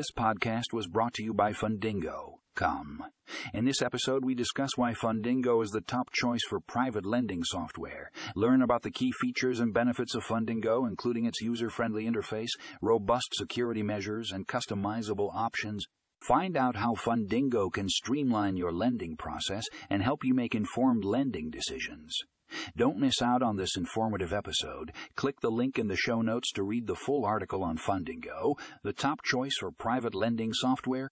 This podcast was brought to you by Fundingo. Come. In this episode, we discuss why Fundingo is the top choice for private lending software. Learn about the key features and benefits of Fundingo, including its user friendly interface, robust security measures, and customizable options. Find out how Fundingo can streamline your lending process and help you make informed lending decisions. Don't miss out on this informative episode. Click the link in the show notes to read the full article on Fundingo, the top choice for private lending software